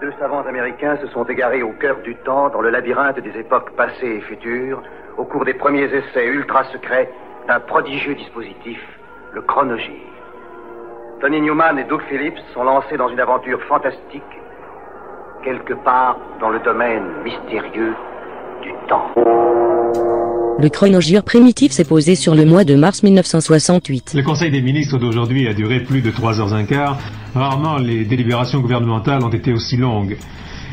Deux savants américains se sont égarés au cœur du temps, dans le labyrinthe des époques passées et futures, au cours des premiers essais ultra secrets d'un prodigieux dispositif, le chronogire. Tony Newman et Doug Phillips sont lancés dans une aventure fantastique, quelque part dans le domaine mystérieux du temps. Le chronogire primitif s'est posé sur le mois de mars 1968. Le Conseil des ministres d'aujourd'hui a duré plus de trois heures un quart. Rarement les délibérations gouvernementales ont été aussi longues.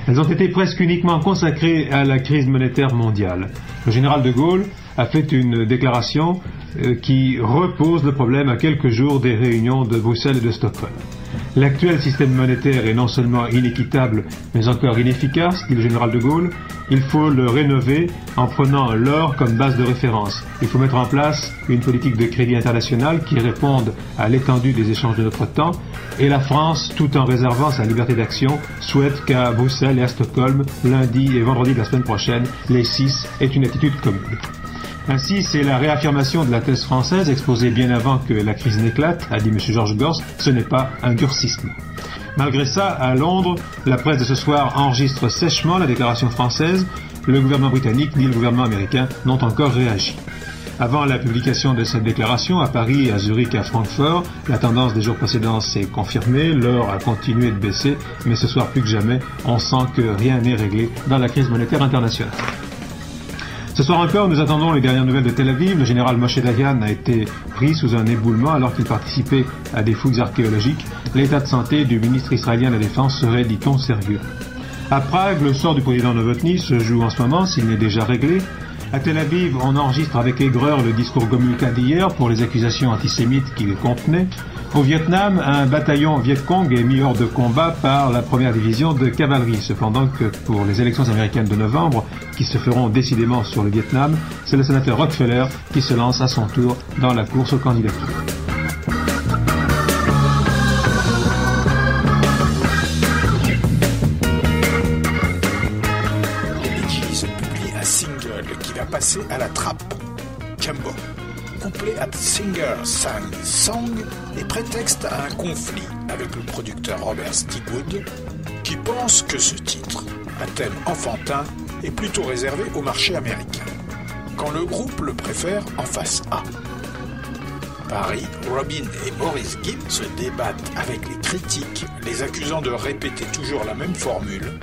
Elles ont été presque uniquement consacrées à la crise monétaire mondiale. Le général de Gaulle a fait une déclaration euh, qui repose le problème à quelques jours des réunions de Bruxelles et de Stockholm. L'actuel système monétaire est non seulement inéquitable, mais encore inefficace, dit le général de Gaulle. Il faut le rénover en prenant l'or comme base de référence. Il faut mettre en place une politique de crédit international qui réponde à l'étendue des échanges de notre temps. Et la France, tout en réservant sa liberté d'action, souhaite qu'à Bruxelles et à Stockholm, lundi et vendredi de la semaine prochaine, les six aient une attitude commune. Ainsi, c'est la réaffirmation de la thèse française exposée bien avant que la crise n'éclate, a dit M. Georges Gors, ce n'est pas un durcissement. Malgré ça, à Londres, la presse de ce soir enregistre sèchement la déclaration française. Le gouvernement britannique ni le gouvernement américain n'ont encore réagi. Avant la publication de cette déclaration, à Paris, à Zurich à Francfort, la tendance des jours précédents s'est confirmée, l'or a continué de baisser, mais ce soir plus que jamais, on sent que rien n'est réglé dans la crise monétaire internationale. Ce soir encore, nous attendons les dernières nouvelles de Tel Aviv. Le général Moshe Dayan a été pris sous un éboulement alors qu'il participait à des fouilles archéologiques. L'état de santé du ministre israélien de la Défense serait, dit-on, sérieux. À Prague, le sort du président Novotny se joue en ce moment, s'il n'est déjà réglé. À Tel Aviv, on enregistre avec aigreur le discours Gomulka d'hier pour les accusations antisémites qu'il contenait. Au Vietnam, un bataillon Viet Cong est mis hors de combat par la première division de cavalerie. Cependant que pour les élections américaines de novembre, qui se feront décidément sur le Vietnam, c'est le sénateur Rockefeller qui se lance à son tour dans la course aux candidatures. Couplet à Singer Sang et prétexte à un conflit avec le producteur Robert Stigwood qui pense que ce titre, un thème enfantin, est plutôt réservé au marché américain, quand le groupe le préfère en face A. Paris, Robin et Maurice Gibb se débattent avec les critiques, les accusant de répéter toujours la même formule,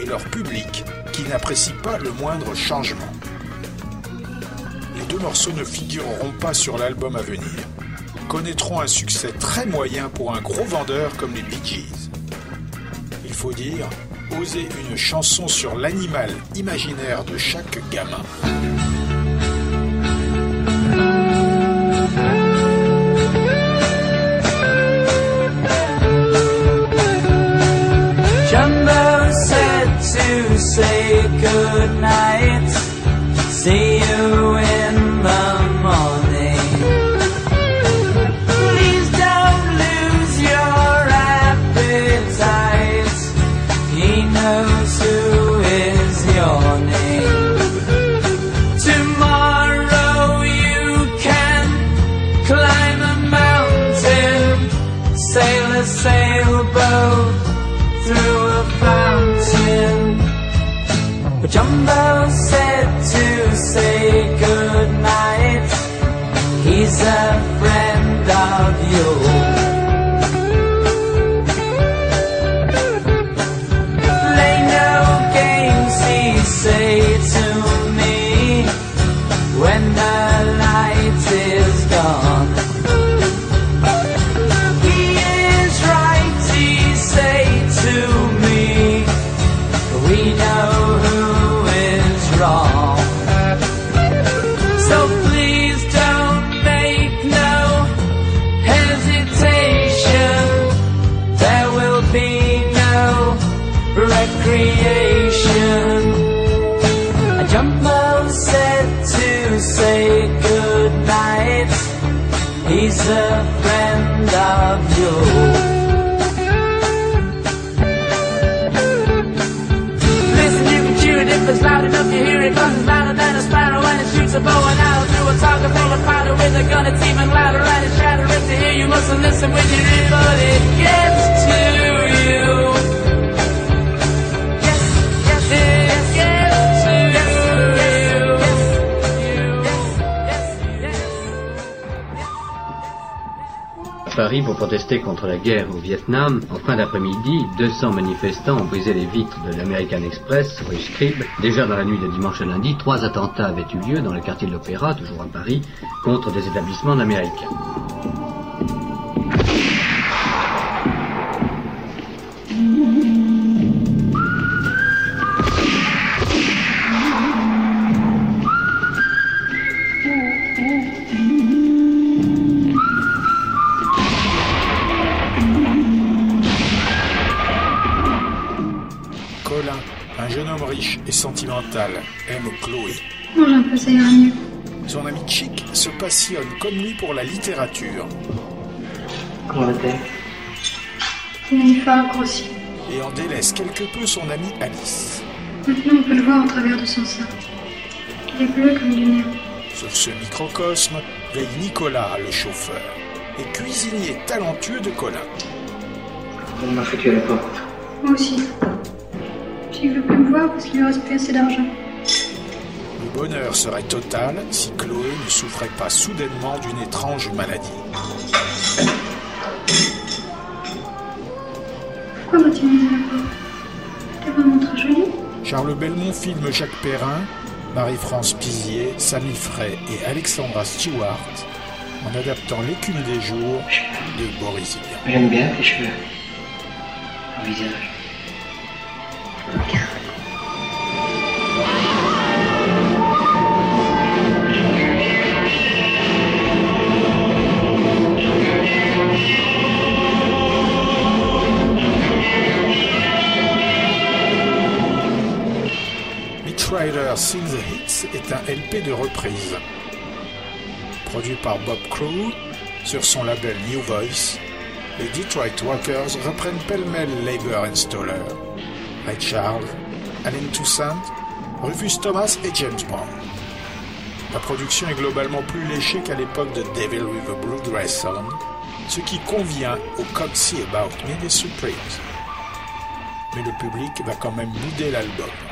et leur public qui n'apprécie pas le moindre changement. Deux morceaux ne figureront pas sur l'album à venir, connaîtront un succès très moyen pour un gros vendeur comme les Bee Gees. Il faut dire, oser une chanson sur l'animal imaginaire de chaque gamin. See you in the morning. Bow and arrow through a target full of powder with a gun. It's even louder and it's shattering to hear. You mustn't listen when you read, but it gets Paris pour protester contre la guerre au Vietnam. En fin d'après-midi, 200 manifestants ont brisé les vitres de l'American Express, rue Scribe. Déjà dans la nuit de dimanche à lundi, trois attentats avaient eu lieu dans le quartier de l'Opéra, toujours à Paris, contre des établissements américains. Homme riche et sentimental, aime Chloé. Mange un peu, ça ira mieux. Son ami Chick se passionne comme lui pour la littérature Comment va-t-elle? Nénuphar a grossi. et en délaisse quelque peu son amie Alice. Maintenant, on peut le voir au travers de son sein. Il est bleu comme du néon. Sur ce microcosme veille Nicolas, le chauffeur, et cuisinier talentueux de Colin. On m'a foutu à la porte. Moi aussi. S'il veut plus me voir parce qu'il lui reste plus assez d'argent. Le bonheur serait total si Chloé ne souffrait pas soudainement d'une étrange maladie. Pourquoi m'as-tu mis à la porte T'es vraiment très jolie. Charles Belmont filme Jacques Perrin, Marie-France Pizier, Samy Frey et Alexandra Stewart en adaptant L'écume des jours de Boris Vian. J'aime bien tes cheveux. Ton visage. Ryder Sing the Hits est un LP de reprise. Produit par Bob Crow sur son label New Voice, les Detroit Rockers reprennent pêle-mêle Labor and Stoller, Charles, Alan Toussaint, Rufus Thomas et James Brown. La production est globalement plus léchée qu'à l'époque de Devil with a Bluegrass Sound, ce qui convient au See About Me des Supremes. Mais le public va quand même bouder l'album.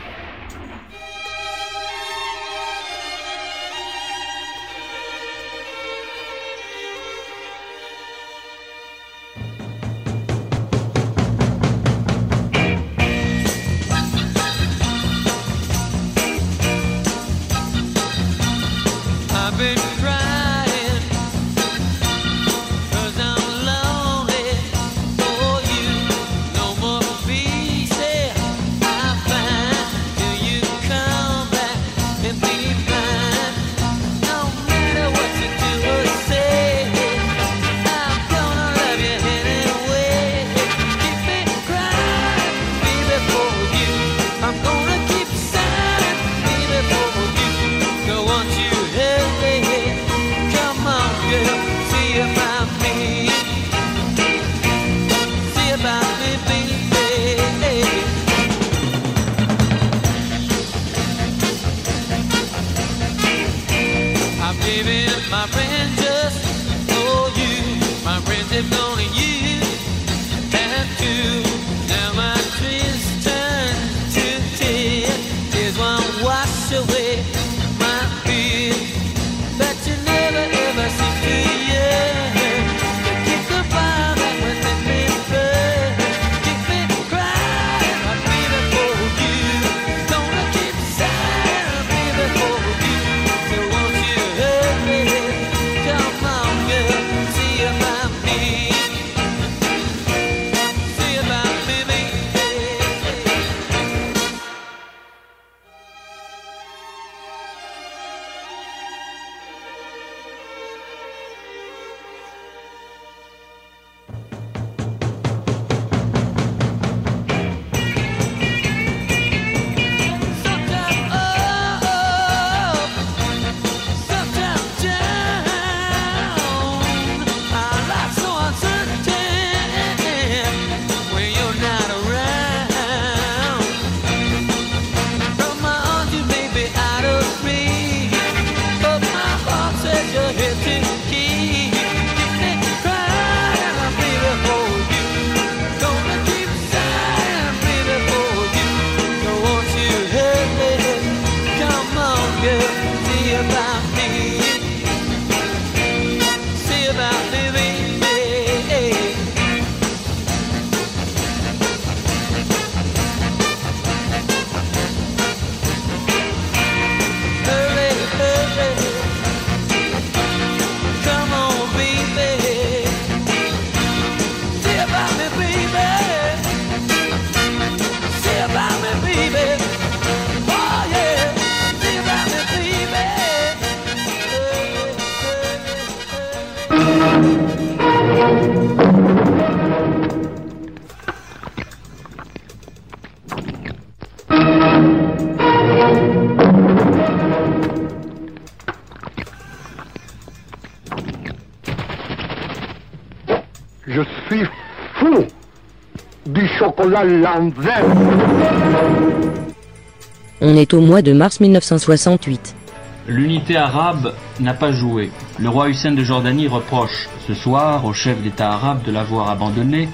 Baby, my friends just for you. My friends have known you. Now my to tears. Tears won't wash away. L'envers. On est au mois de mars 1968. L'unité arabe n'a pas joué. Le roi Hussein de Jordanie reproche ce soir au chef d'État arabe de l'avoir abandonné.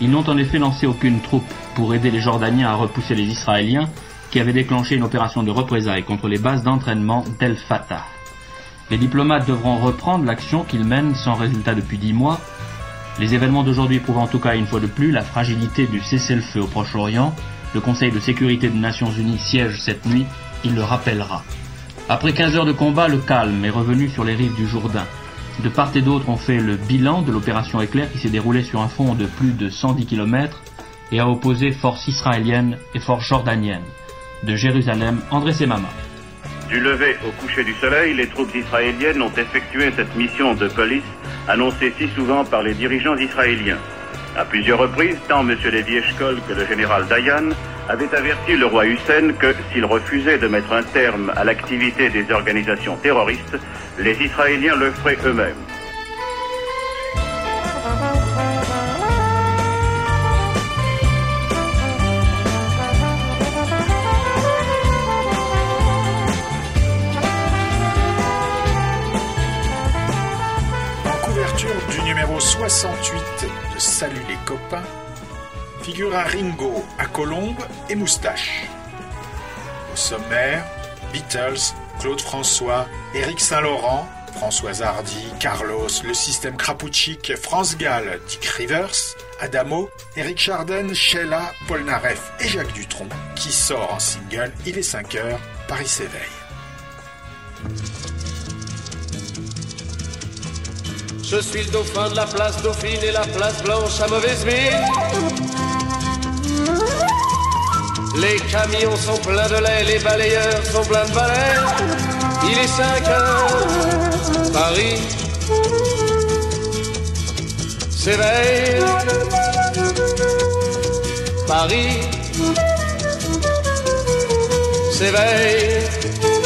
Ils n'ont en effet lancé aucune troupe pour aider les Jordaniens à repousser les Israéliens qui avaient déclenché une opération de représailles contre les bases d'entraînement d'El Fatah. Les diplomates devront reprendre l'action qu'ils mènent sans résultat depuis dix mois. Les événements d'aujourd'hui prouvent en tout cas une fois de plus la fragilité du cessez-le-feu au Proche-Orient. Le Conseil de sécurité des Nations Unies siège cette nuit, il le rappellera. Après 15 heures de combat, le calme est revenu sur les rives du Jourdain. De part et d'autre, on fait le bilan de l'opération Éclair qui s'est déroulée sur un front de plus de 110 km et a opposé forces israéliennes et forces jordaniennes. De Jérusalem, André Semama. Du lever au coucher du soleil, les troupes israéliennes ont effectué cette mission de police annoncée si souvent par les dirigeants israéliens. À plusieurs reprises, tant M. Lévi Eshkol que le général Dayan avaient averti le roi Hussein que s'il refusait de mettre un terme à l'activité des organisations terroristes, les Israéliens le feraient eux-mêmes. 68 de Salut les copains, figure un Ringo à colombe et moustache. Au sommaire, Beatles, Claude François, Éric Saint-Laurent, François Hardy, Carlos, le système Krapouchik, France Gall, Dick Rivers, Adamo, Eric Chardin, Sheila, Paul Naref et Jacques Dutronc, qui sort en single Il est 5 heures, Paris s'éveille. Je suis le dauphin de la place Dauphine et la place Blanche à mauvaise mine. Les camions sont pleins de lait, les balayeurs sont pleins de balais. Il est 5 heures, Paris s'éveille. Paris s'éveille.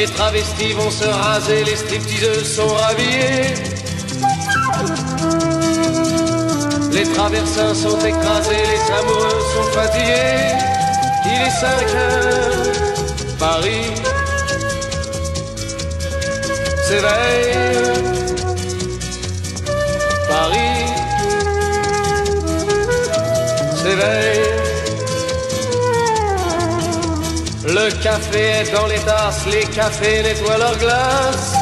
Les travestis vont se raser, les stripteaseuses sont rhabillées. Les traversins sont écrasés, les amoureux sont fatigués. Il est 5 heures, Paris s'éveille. Paris s'éveille. Le café est dans les tasses, les cafés nettoient leurs glaces.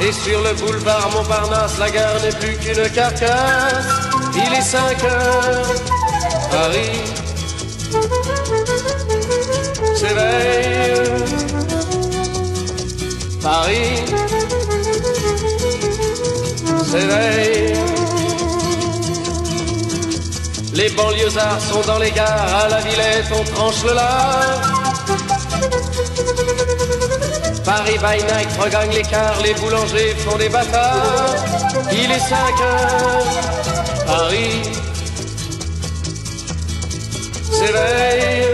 Et sur le boulevard Montparnasse, la gare n'est plus qu'une carcasse. Il est 5 heures, Paris s'éveille. Paris s'éveille. Les banlieusards sont dans les gares, à la Villette on tranche le lard. Paris by night regagne l'écart, les boulangers font des bâtards. Il est 5 heures, Paris s'éveille.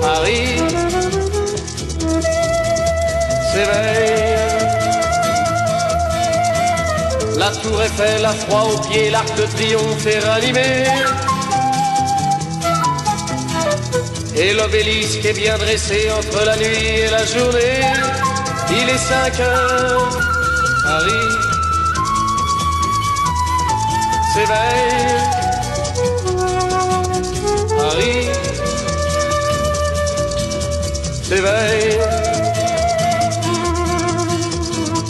Paris s'éveille. La tour Eiffel a froid aux pieds, l'arc de triomphe est ranimé. Et l'obélisque est bien dressé entre la nuit et la journée. Il est 5 heures, Paris s'éveille. Paris s'éveille.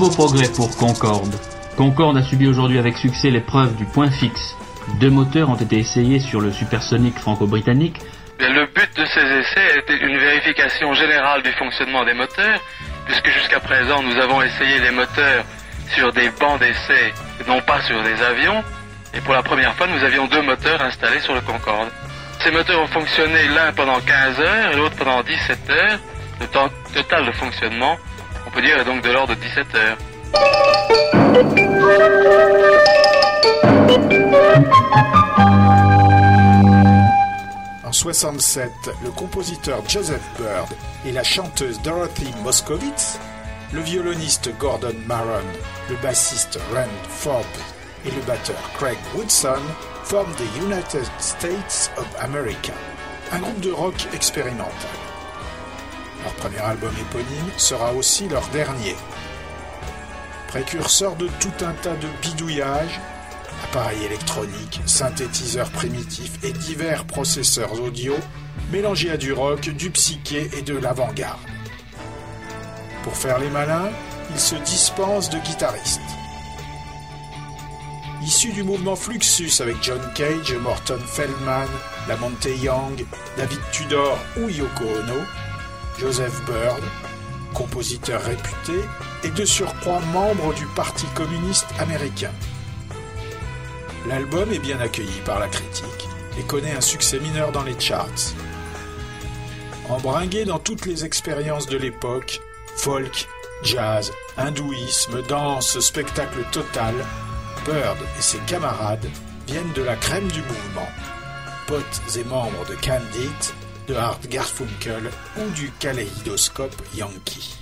Nouveau progrès pour Concorde. Concorde a subi aujourd'hui avec succès l'épreuve du point fixe. Deux moteurs ont été essayés sur le supersonique franco-britannique. Le but de ces essais était une vérification générale du fonctionnement des moteurs, puisque jusqu'à présent nous avons essayé les moteurs sur des bancs d'essai, non pas sur des avions. Et pour la première fois, nous avions deux moteurs installés sur le Concorde. Ces moteurs ont fonctionné l'un pendant 15 heures et l'autre pendant 17 heures. Le temps total de fonctionnement, on peut dire, est donc de l'ordre de 17 heures. En 67, le compositeur Joseph Bird et la chanteuse Dorothy Moskowitz, le violoniste Gordon Maron, le bassiste Rand Forbes et le batteur Craig Woodson forment The United States of America, un groupe de rock expérimental. Leur premier album éponyme sera aussi leur dernier. Précurseur de tout un tas de bidouillages, appareils électroniques, synthétiseurs primitifs et divers processeurs audio mélangés à du rock, du psyché et de l'avant-garde. Pour faire les malins, ils se dispensent de guitaristes. Issus du mouvement Fluxus avec John Cage, Morton Feldman, Lamonte Young, David Tudor ou Yoko Ono, Joseph Bird, compositeur réputé et de surcroît membre du Parti communiste américain. L'album est bien accueilli par la critique et connaît un succès mineur dans les charts. Embringué dans toutes les expériences de l'époque, folk, jazz, hindouisme, danse, spectacle total, Bird et ses camarades viennent de la crème du mouvement. Potes et membres de Candid, de Art Garfunkel ou du Kaleidoscope Yankee.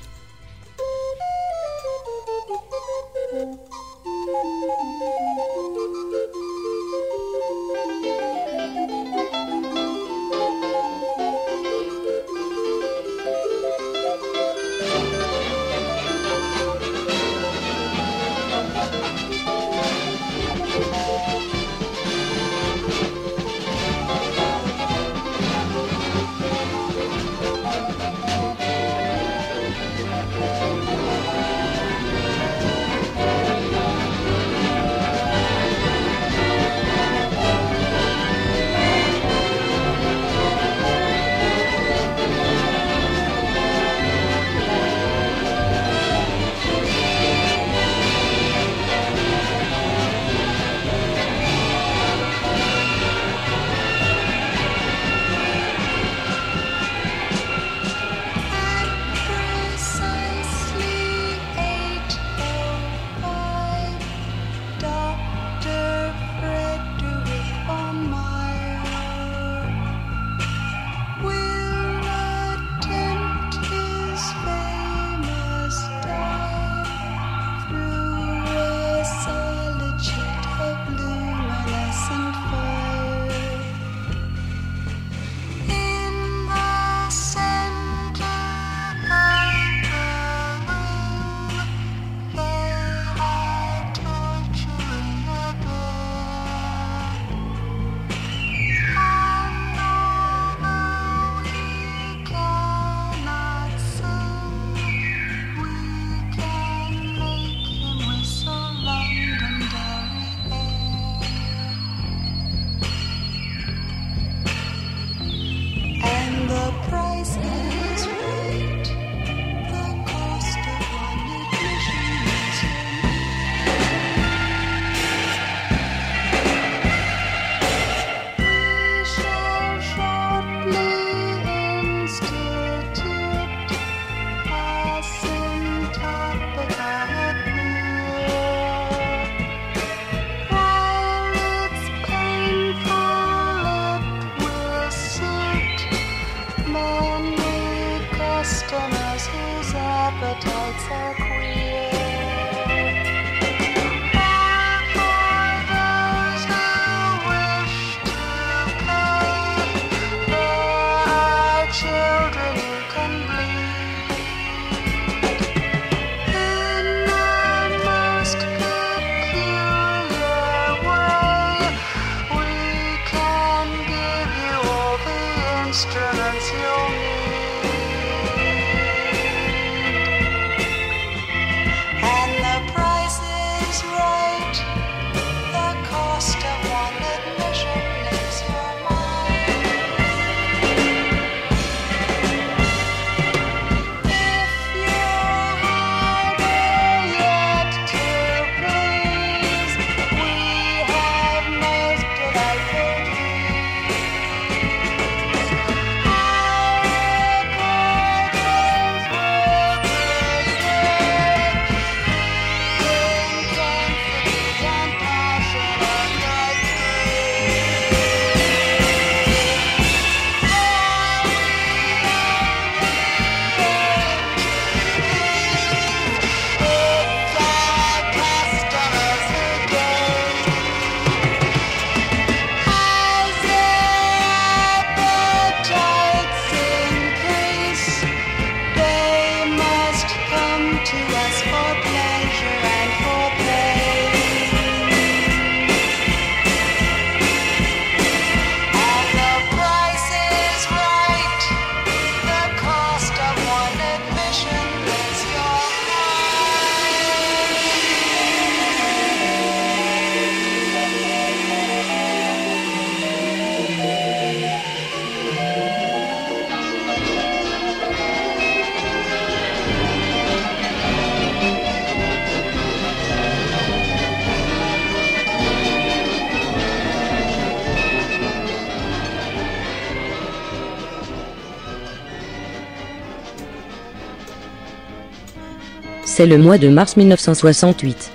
C'est le mois de mars 1968.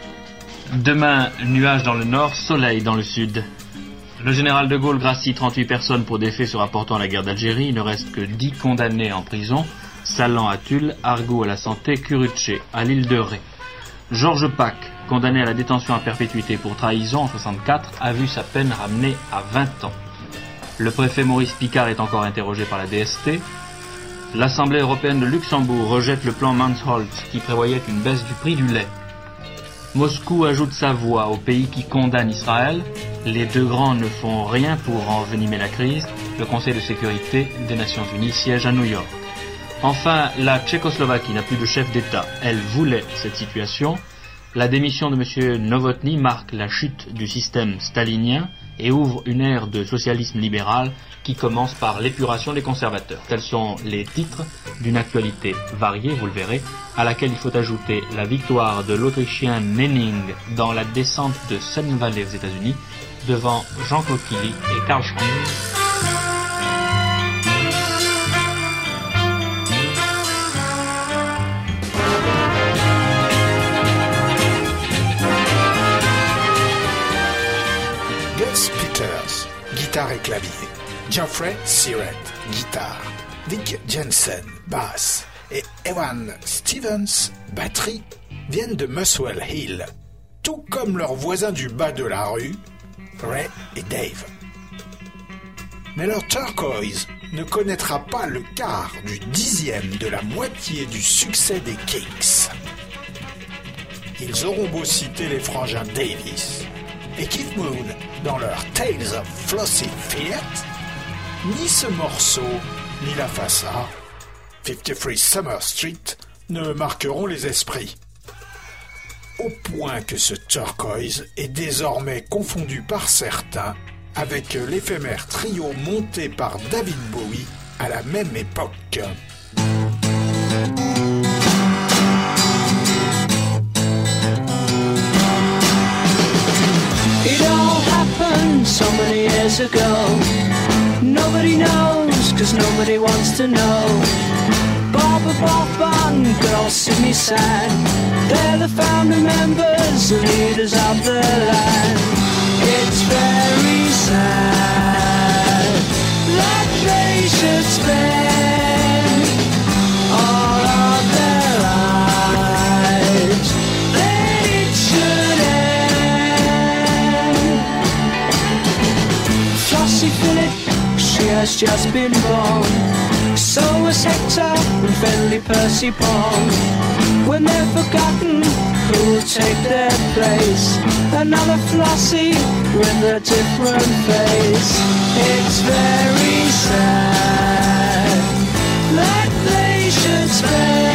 Demain, nuages dans le nord, soleil dans le sud. Le général de Gaulle gracie 38 personnes pour des faits se rapportant à la guerre d'Algérie. Il ne reste que 10 condamnés en prison. Salan à Tulle, Argot à la santé, Curucce à l'île de Ré. Georges Pack, condamné à la détention à perpétuité pour trahison en 64, a vu sa peine ramenée à 20 ans. Le préfet Maurice Picard est encore interrogé par la DST. L'Assemblée européenne de Luxembourg rejette le plan Mansholt qui prévoyait une baisse du prix du lait. Moscou ajoute sa voix aux pays qui condamnent Israël. Les deux grands ne font rien pour envenimer la crise. Le Conseil de sécurité des Nations Unies siège à New York. Enfin, la Tchécoslovaquie n'a plus de chef d'État. Elle voulait cette situation. La démission de M. Novotny marque la chute du système stalinien et ouvre une ère de socialisme libéral qui commence par l'épuration des conservateurs. Tels sont les titres d'une actualité variée, vous le verrez, à laquelle il faut ajouter la victoire de l'Autrichien Nenning dans la descente de Sun Valley aux États-Unis devant Jean-Claude Killy et Karl Schwarz. Guitare et clavier. Geoffrey Siret, guitare. Dick Jensen, basse. Et Evan Stevens, batterie, viennent de Muswell Hill, tout comme leurs voisins du bas de la rue, Ray et Dave. Mais leur Turquoise ne connaîtra pas le quart du dixième de la moitié du succès des Kings. Ils auront beau citer les frangins Davis et Keith Moon dans leur Tales of Flossy Fiat, ni ce morceau, ni la A, 53 Summer Street, ne marqueront les esprits. Au point que ce turquoise est désormais confondu par certains avec l'éphémère trio monté par David Bowie à la même époque. So many years ago. Nobody knows, cause nobody wants to know. Barbara and good old Sydney Sand. They're the founding members, the leaders of the land. It's very sad that they should spend has just been born. So was Hector and friendly Percy Pong. When they're forgotten, who'll take their place? Another Flossie with a different face. It's very sad that they should spend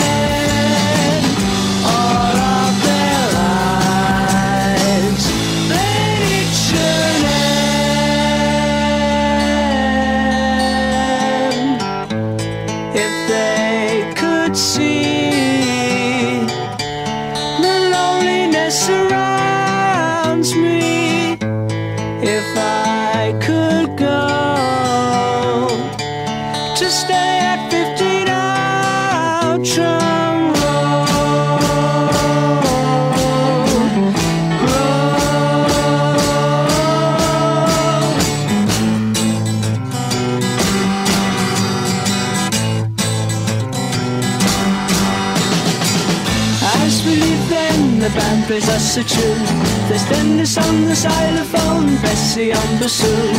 band plays us a tune. There's Dennis on the xylophone, Bessie on bassoon.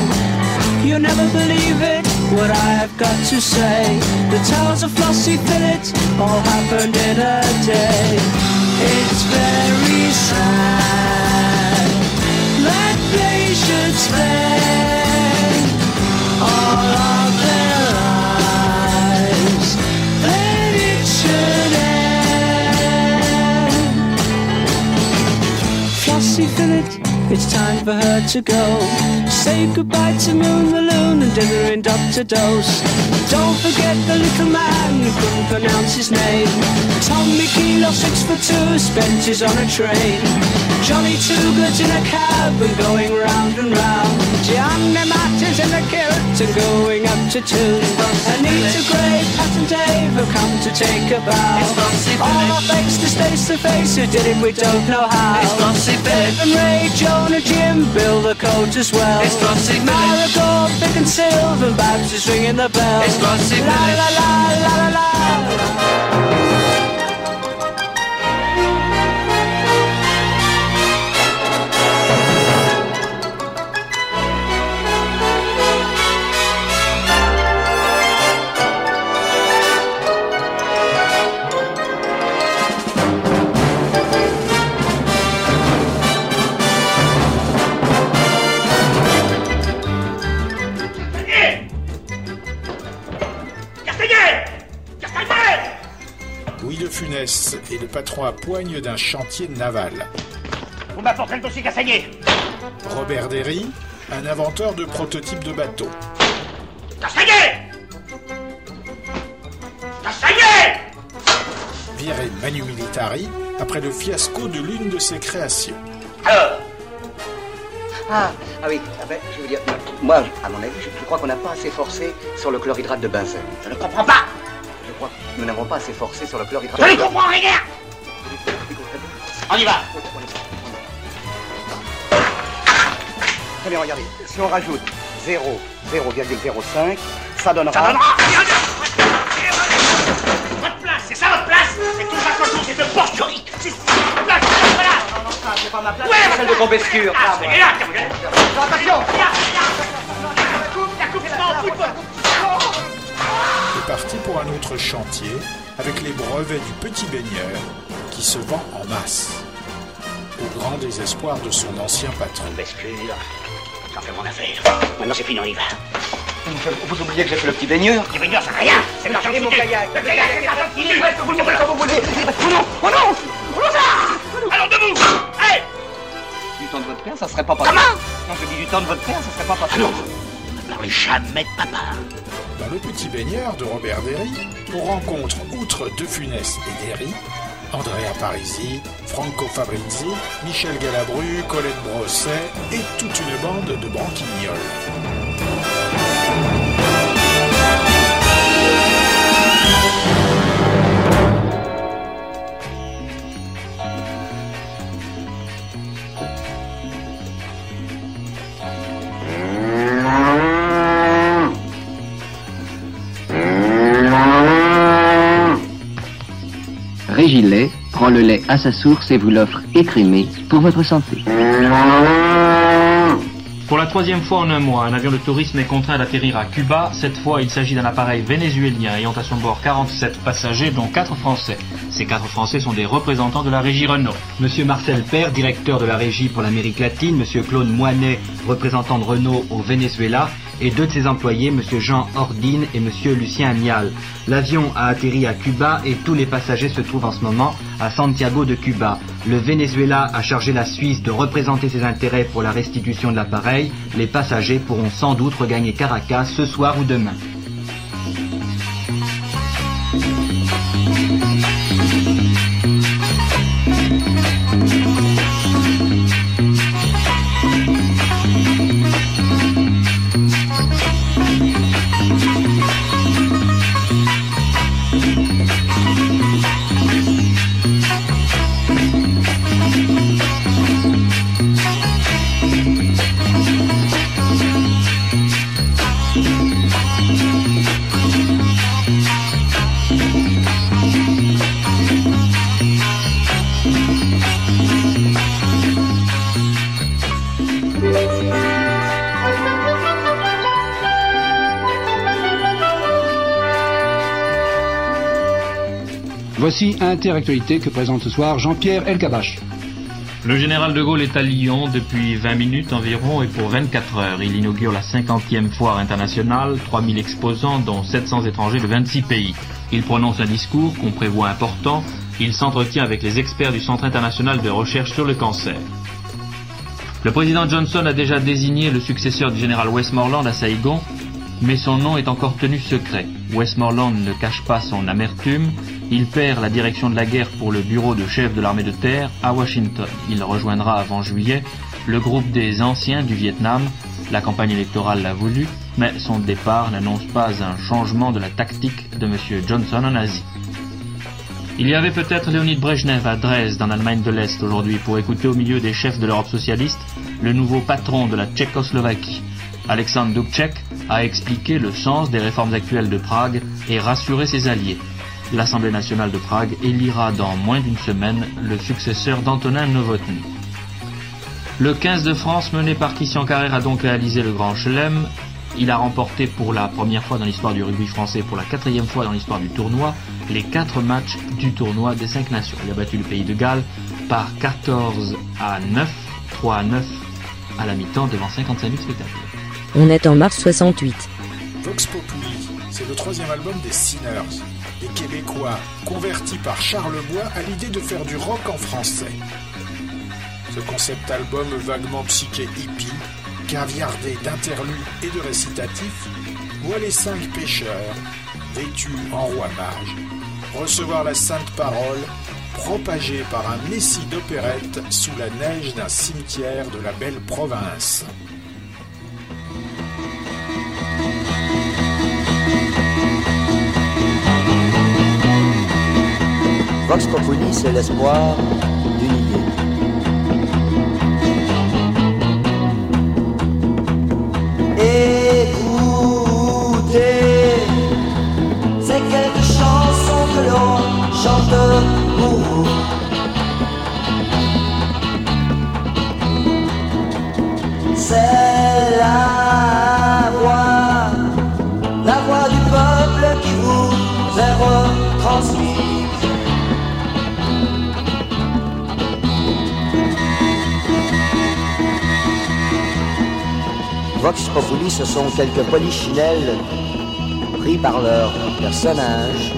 You'll never believe it, what I have got to say. The tales of Flossie Phillips all happened in a day. It's very sad that they should Phillips, it's time for her to go. Say goodbye to Moon the Loon and dinner in Dr. Dose. Don't forget the little man who couldn't pronounce his name. Tommy Kilo, oh, six foot two, spent his on a train. Johnny Two Goods in a cab and going round and round. Martins in the carrot and going up to two. Anita Gray, Pat and Dave have come to take a bow. All our thanks to Stace the Face who did it, we don't know how. Dave and Ray, John and Jim, Bill the coach as well. It's Flopsy Marigold, Vic and Sylvan, Babs is ringing the bell. La la la la la la. Est le patron à poigne d'un chantier naval. Vous m'apporterez le dossier Castagnier Robert Derry, un inventeur de prototypes de bateaux. Castagnier Castagnier Viré Manu Militari après le fiasco de l'une de ses créations. Alors? Ah, ah oui, ah ben, je veux dire, moi, à mon avis, je, je crois qu'on n'a pas assez forcé sur le chlorhydrate de benzène. Je ne comprends pas nous n'avons pas assez forcé sur le chlorhydrate Je de comprends rien. On y va. Bien, regardez. Si on rajoute 0, 0,05, ça donnera... Ça donnera Votre place, c'est ça votre place? C'est tout ça cochon, c'est de porcherie C'est votre place, voilà Non, non, ça, c'est pas ma place, ouais, c'est celle de Combescure. Ah, c'est là, tiens, regardez Attention. La coupe, je m'en fous de votre- est parti pour un autre chantier avec les brevets du petit baigneur qui se vend en masse. Au grand désespoir de son ancien patron. Combescure, j'en fais mon affaire. Maintenant c'est fini, on y va. Vous, vous oubliez que j'ai fait le petit baigneur Les baigneurs, c'est rien C'est l'argent mon kayak. Le kayak, c'est l'argent foutu. Vous le comme vous voulez. Oh non Oh non Oh non ça Alors debout Allez Du temps de votre père, ça serait pas passé. Comment Non, je dis du temps de votre père, ça serait pas passé. Ah non Ne parlez jamais de papa Dans le petit baigneur de Robert Derry, on rencontre, outre De Funès et Derry, Andrea Parisi, Franco Fabrizi, Michel Galabru, Colette Brosset et toute une bande de branquignoles. Le lait à sa source et vous l'offre écrémé pour votre santé. Pour la troisième fois en un mois, un avion de tourisme est contraint d'atterrir à Cuba. Cette fois, il s'agit d'un appareil vénézuélien ayant à son bord 47 passagers, dont 4 Français. Ces 4 Français sont des représentants de la régie Renault. Monsieur Marcel Père, directeur de la régie pour l'Amérique latine, Monsieur Claude Moinet, représentant de Renault au Venezuela, et deux de ses employés, Monsieur Jean Ordine et Monsieur Lucien Amial. L'avion a atterri à Cuba et tous les passagers se trouvent en ce moment à Santiago de Cuba. Le Venezuela a chargé la Suisse de représenter ses intérêts pour la restitution de l'appareil. Les passagers pourront sans doute regagner Caracas ce soir ou demain. Voici Interactualité que présente ce soir Jean-Pierre Elkabach. Le général de Gaulle est à Lyon depuis 20 minutes environ et pour 24 heures. Il inaugure la 50e foire internationale, 3000 exposants dont 700 étrangers de 26 pays. Il prononce un discours qu'on prévoit important. Il s'entretient avec les experts du Centre international de recherche sur le cancer. Le président Johnson a déjà désigné le successeur du général Westmoreland à Saïgon, mais son nom est encore tenu secret. Westmoreland ne cache pas son amertume. Il perd la direction de la guerre pour le bureau de chef de l'armée de terre à Washington. Il rejoindra avant juillet le groupe des anciens du Vietnam. La campagne électorale l'a voulu, Mais son départ n'annonce pas un changement de la tactique de M. Johnson en Asie. Il y avait peut-être Léonid Brejnev à Dresde, en Allemagne de l'Est, aujourd'hui, pour écouter au milieu des chefs de l'Europe socialiste le nouveau patron de la Tchécoslovaquie. Alexandre Dubček a expliqué le sens des réformes actuelles de Prague et rassuré ses alliés. L'Assemblée nationale de Prague élira dans moins d'une semaine le successeur d'Antonin Novotny. Le 15 de France mené par Christian Carrère a donc réalisé le Grand Chelem. Il a remporté pour la première fois dans l'histoire du rugby français, pour la quatrième fois dans l'histoire du tournoi, les quatre matchs du tournoi des cinq nations. Il a battu le pays de Galles par 14 à 9, 3 à 9 à la mi-temps devant 55 000 spectateurs. On est en mars 68. Vox Populi, c'est le troisième album des Sinners, des Québécois convertis par Charles Bois à l'idée de faire du rock en français. Ce concept album vaguement psyché hippie, caviardé d'interludes et de récitatifs, voit les cinq pêcheurs, vêtus en roi mage, recevoir la sainte parole propagée par un messie d'opérette sous la neige d'un cimetière de la belle province. Vox Populi, c'est l'espoir Vox Populi, ce sont quelques polichinelles pris par leur personnage.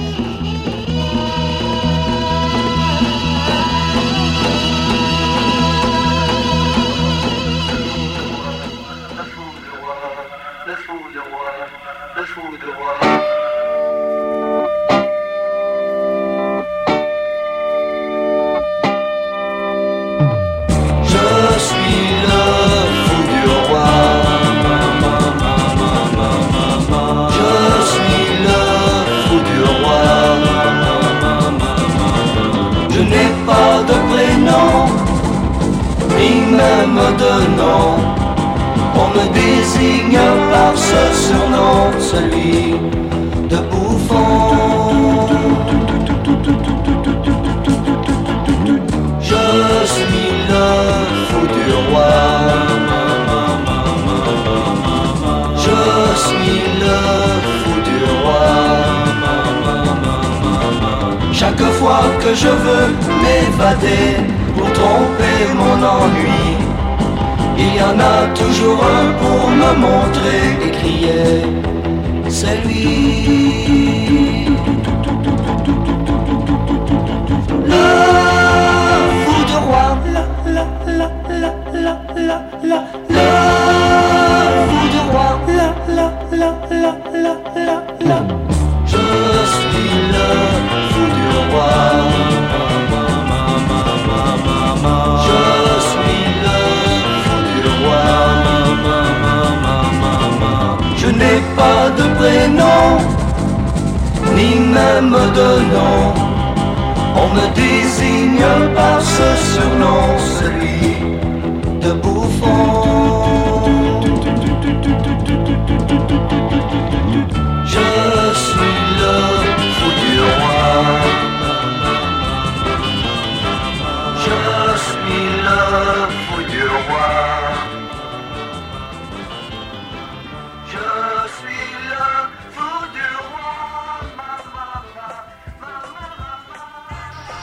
On me désigne par ce surnom, celui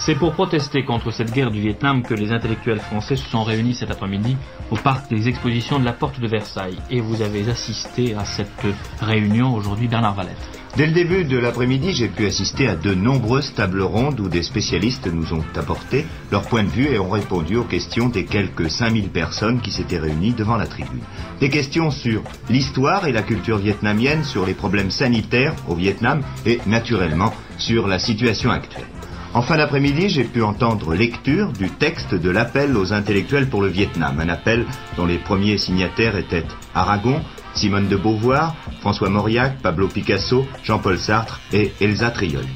C'est pour protester contre cette guerre du Vietnam que les intellectuels français se sont réunis cet après-midi au parc des expositions de la Porte de Versailles. Et vous avez assisté à cette réunion aujourd'hui, Bernard Valette. Dès le début de l'après-midi, j'ai pu assister à de nombreuses tables rondes où des spécialistes nous ont apporté leur point de vue et ont répondu aux questions des quelques 5000 personnes qui s'étaient réunies devant la tribune. Des questions sur l'histoire et la culture vietnamienne, sur les problèmes sanitaires au Vietnam et naturellement sur la situation actuelle. En fin d'après-midi, j'ai pu entendre lecture du texte de l'appel aux intellectuels pour le Vietnam, un appel dont les premiers signataires étaient Aragon, Simone de Beauvoir, François Mauriac, Pablo Picasso, Jean-Paul Sartre et Elsa Triol.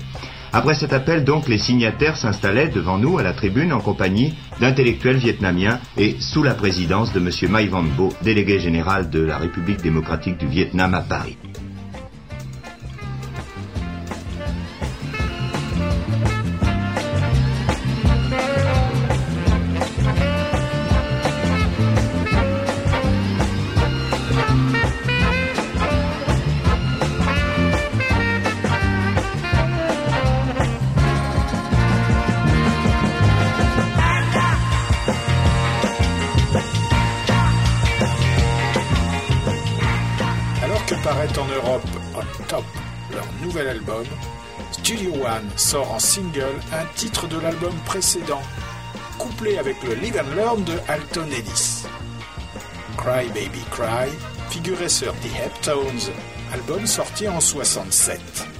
Après cet appel, donc, les signataires s'installaient devant nous à la tribune en compagnie d'intellectuels vietnamiens et sous la présidence de M. Mai Van Bo, délégué général de la République démocratique du Vietnam à Paris. Leur nouvel album, Studio One sort en single un titre de l'album précédent, couplé avec le Live and Learn de Alton Ellis. Cry Baby Cry figurait sur The Heptones, album sorti en 67.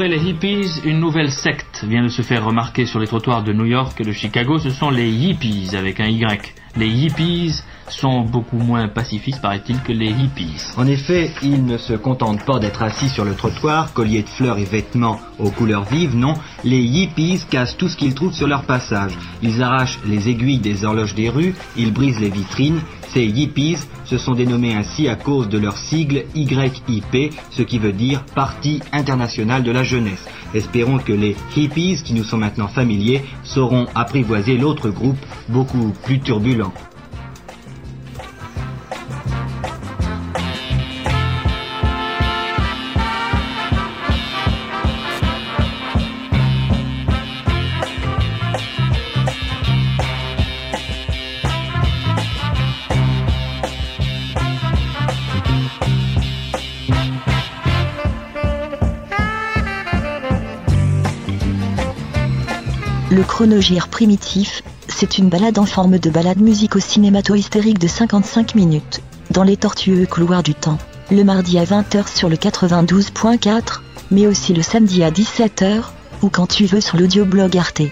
Après les hippies, une nouvelle secte vient de se faire remarquer sur les trottoirs de New York et de Chicago. Ce sont les hippies avec un Y. Les hippies sont beaucoup moins pacifistes, paraît-il, que les hippies. En effet, ils ne se contentent pas d'être assis sur le trottoir, colliers de fleurs et vêtements aux couleurs vives, non. Les hippies cassent tout ce qu'ils trouvent sur leur passage. Ils arrachent les aiguilles des horloges des rues, ils brisent les vitrines. Ces hippies se sont dénommés ainsi à cause de leur sigle YIP, ce qui veut dire Parti international de la jeunesse. Espérons que les hippies, qui nous sont maintenant familiers, sauront apprivoiser l'autre groupe, beaucoup plus turbulent. Primitif, C'est une balade en forme de balade musico-cinémato-hystérique de 55 minutes, dans les tortueux couloirs du temps, le mardi à 20h sur le 92.4, mais aussi le samedi à 17h, ou quand tu veux sur l'audioblog Arte.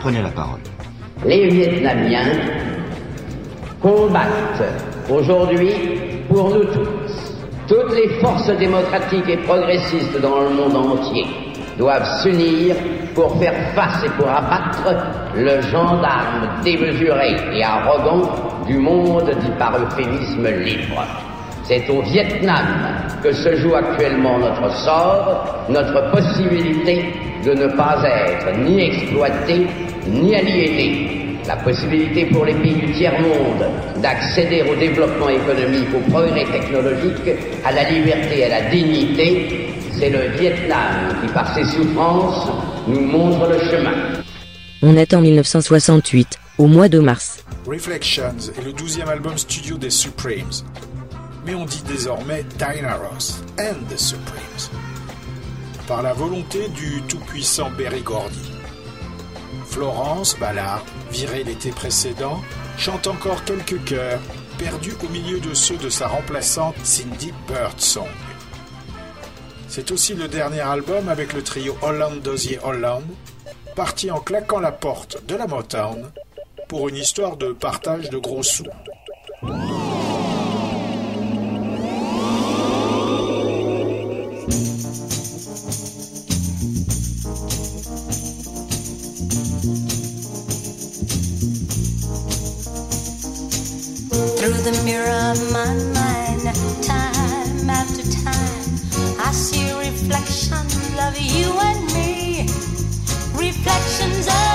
Prenez la parole. Les Vietnamiens combattent aujourd'hui pour nous tous. Toutes les forces démocratiques et progressistes dans le monde entier doivent s'unir pour faire face et pour abattre le gendarme démesuré et arrogant du monde dit par euphémisme libre. C'est au Vietnam que se joue actuellement notre sort, notre possibilité de ne pas être ni exploité ni aliéné. La possibilité pour les pays du tiers-monde d'accéder au développement économique, au progrès technologique, à la liberté, à la dignité, c'est le Vietnam qui, par ses souffrances, nous montre le chemin. On est en 1968, au mois de mars. Reflections est le douzième album studio des Supremes. Mais on dit désormais Diana Ross and the Supremes. Par la volonté du tout-puissant Berry Gordy. Florence Ballard, virée l'été précédent, chante encore quelques chœurs, perdus au milieu de ceux de sa remplaçante Cindy Birdsong. C'est aussi le dernier album avec le trio Holland Dozier Holland, parti en claquant la porte de la Motown pour une histoire de partage de gros sous. Of my mind, time after time, I see reflections of you and me. Reflections of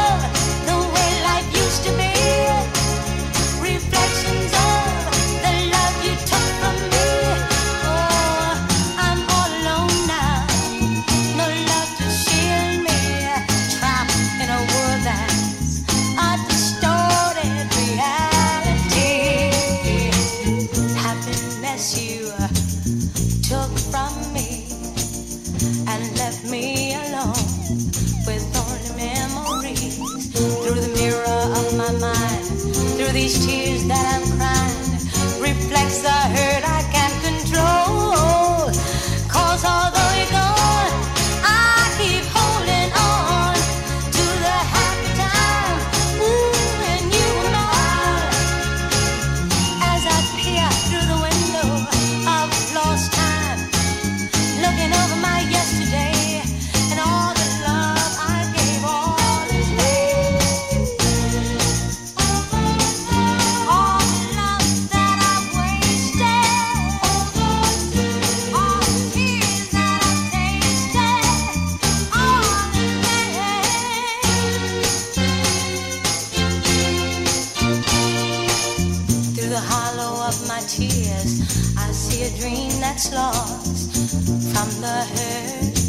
the hurt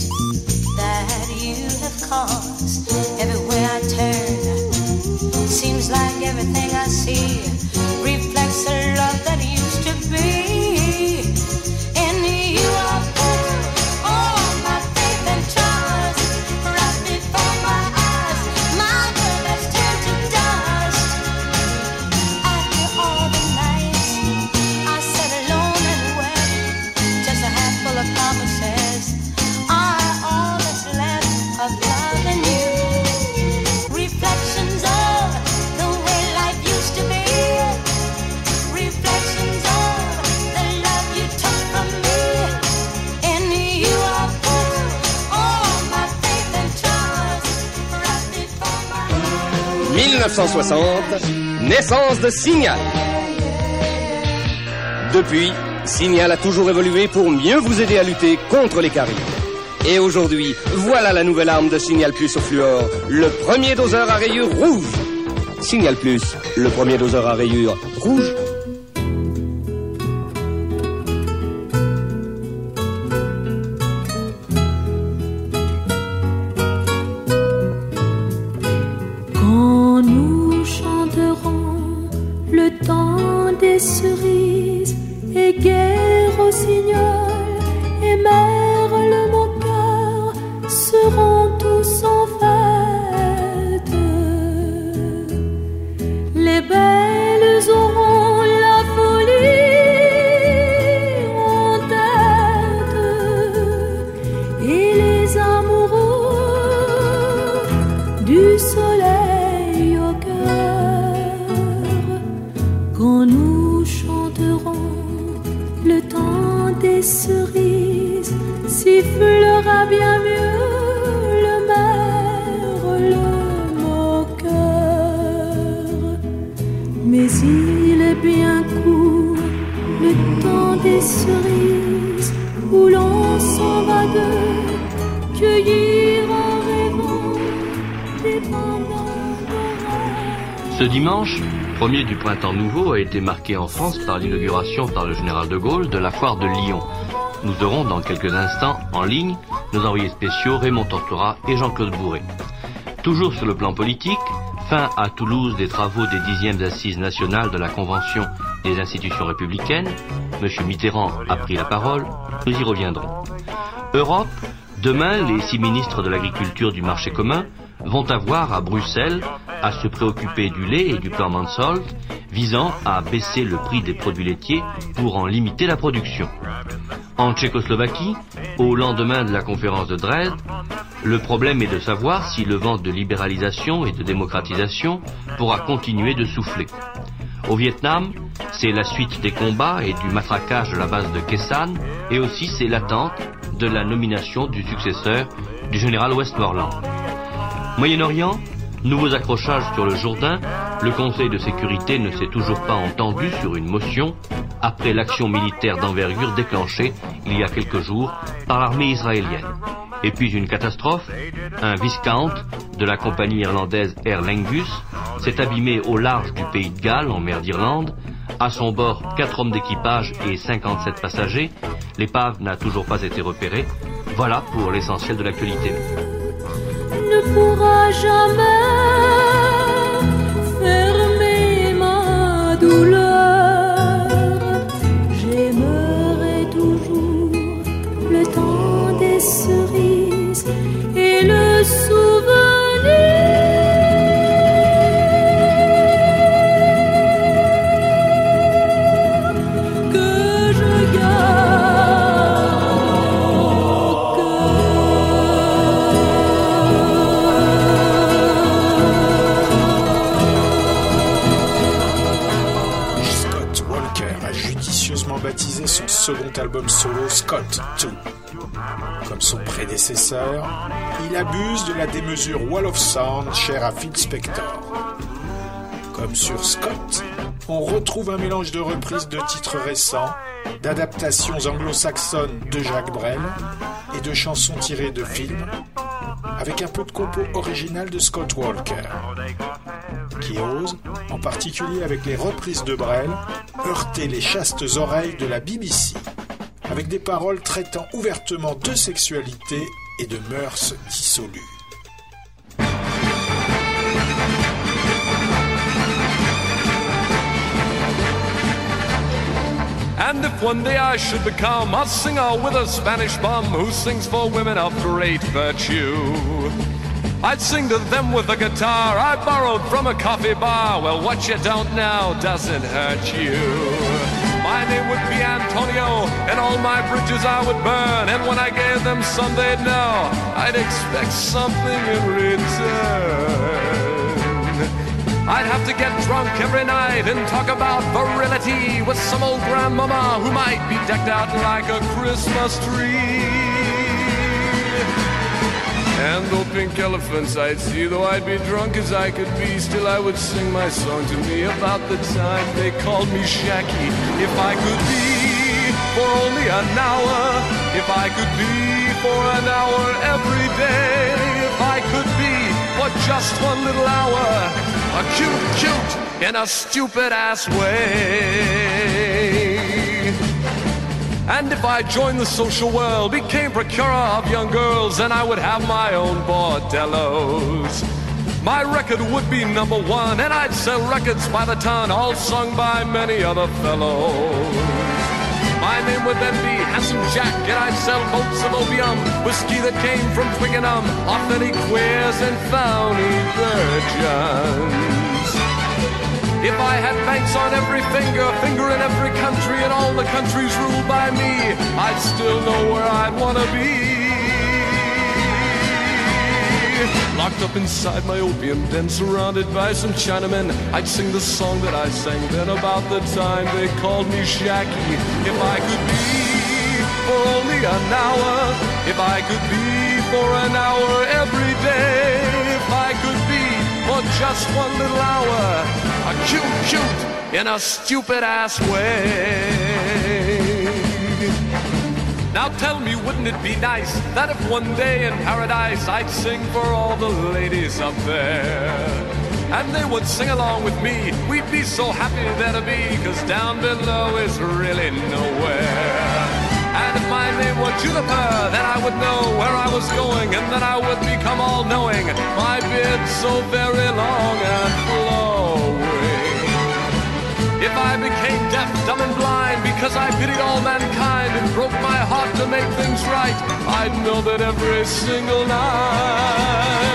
that you have caused. Everywhere I turn, seems like everything I see reflects the love that used to be. 1960, naissance de Signal. Depuis, Signal a toujours évolué pour mieux vous aider à lutter contre les caries. Et aujourd'hui, voilà la nouvelle arme de Signal Plus au fluor, le premier doseur à rayures rouge. Signal Plus, le premier doseur à rayures rouge. Dimanche, premier du printemps nouveau, a été marqué en France par l'inauguration par le général de Gaulle de la foire de Lyon. Nous aurons dans quelques instants en ligne nos envoyés spéciaux Raymond Tortora et Jean-Claude Bourré. Toujours sur le plan politique, fin à Toulouse des travaux des dixièmes assises nationales de la Convention des institutions républicaines. M. Mitterrand a pris la parole, nous y reviendrons. Europe, demain, les six ministres de l'agriculture du marché commun vont avoir à Bruxelles à se préoccuper du lait et du plan Mansholt visant à baisser le prix des produits laitiers pour en limiter la production. En Tchécoslovaquie, au lendemain de la conférence de Dresde, le problème est de savoir si le vent de libéralisation et de démocratisation pourra continuer de souffler. Au Vietnam, c'est la suite des combats et du matraquage de la base de Kessan, et aussi c'est l'attente de la nomination du successeur du général Westmoreland. Moyen-Orient, nouveaux accrochages sur le Jourdain, le Conseil de sécurité ne s'est toujours pas entendu sur une motion après l'action militaire d'envergure déclenchée il y a quelques jours par l'armée israélienne. Et puis une catastrophe, un Viscount de la compagnie irlandaise Aer Lingus s'est abîmé au large du pays de Galles en mer d'Irlande. À son bord, quatre hommes d'équipage et 57 passagers. L'épave n'a toujours pas été repérée. Voilà pour l'essentiel de l'actualité. Ne pourra jamais fermer ma douleur. Second album solo Scott 2. Comme son prédécesseur, il abuse de la démesure Wall of Sound chère à Phil Spector. Comme sur Scott, on retrouve un mélange de reprises de titres récents, d'adaptations anglo-saxonnes de Jacques Brel et de chansons tirées de films, avec un peu de compo original de Scott Walker, qui ose, en particulier avec les reprises de Brel, heurter les chastes oreilles de la BBC, avec des paroles traitant ouvertement de sexualité et de mœurs dissolues. And if one day I should become a singer with a Spanish bum who sings for women of great virtue, I'd sing to them with a guitar I borrowed from a coffee bar. Well, what you don't know doesn't hurt you. My name would be Antonio, and all my bridges I would burn. And when I gave them some, they'd know I'd expect something in return. I'd have to get drunk every night and talk about virility with some old grandmama who might be decked out like a Christmas tree. And though pink elephants I'd see, though I'd be drunk as I could be, still I would sing my song to me about the time they called me Shacky. If I could be for only an hour, if I could be for an hour every day, if I could be for just one little hour, a cute, cute in a stupid ass way. And if I joined the social world, became procurer of young girls, then I would have my own bordellos. My record would be number one, and I'd sell records by the ton, all sung by many other fellows. My name would then be Handsome Jack, and I'd sell boats of opium, whiskey that came from Twickenham, authentic queers and phony virgins. If I had banks on every finger, finger in every country, and all the countries ruled by me, I'd still know where I'd want to be. Locked up inside my opium den, surrounded by some Chinamen, I'd sing the song that I sang then about the time they called me Shacky. If I could be for only an hour, if I could be for an hour every day, just one little hour, a cute, cute in a stupid ass way. Now tell me, wouldn't it be nice that if one day in paradise I'd sing for all the ladies up there? And they would sing along with me. We'd be so happy there to be, cause down below is really nowhere. Name were Juniper, then I would know where I was going, and then I would become all knowing. My beard so very long and flowing. If I became deaf, dumb, and blind because I pitied all mankind and broke my heart to make things right, I'd know that every single night.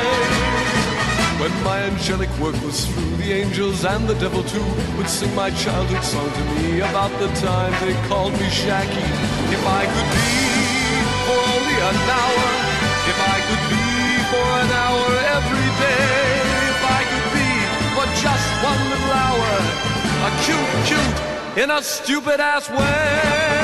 When my angelic work was through, the angels and the devil too would sing my childhood song to me about the time they called me Shacky. If I could be for only an hour, if I could be for an hour every day, if I could be for just one little hour, a cute, cute in a stupid ass way.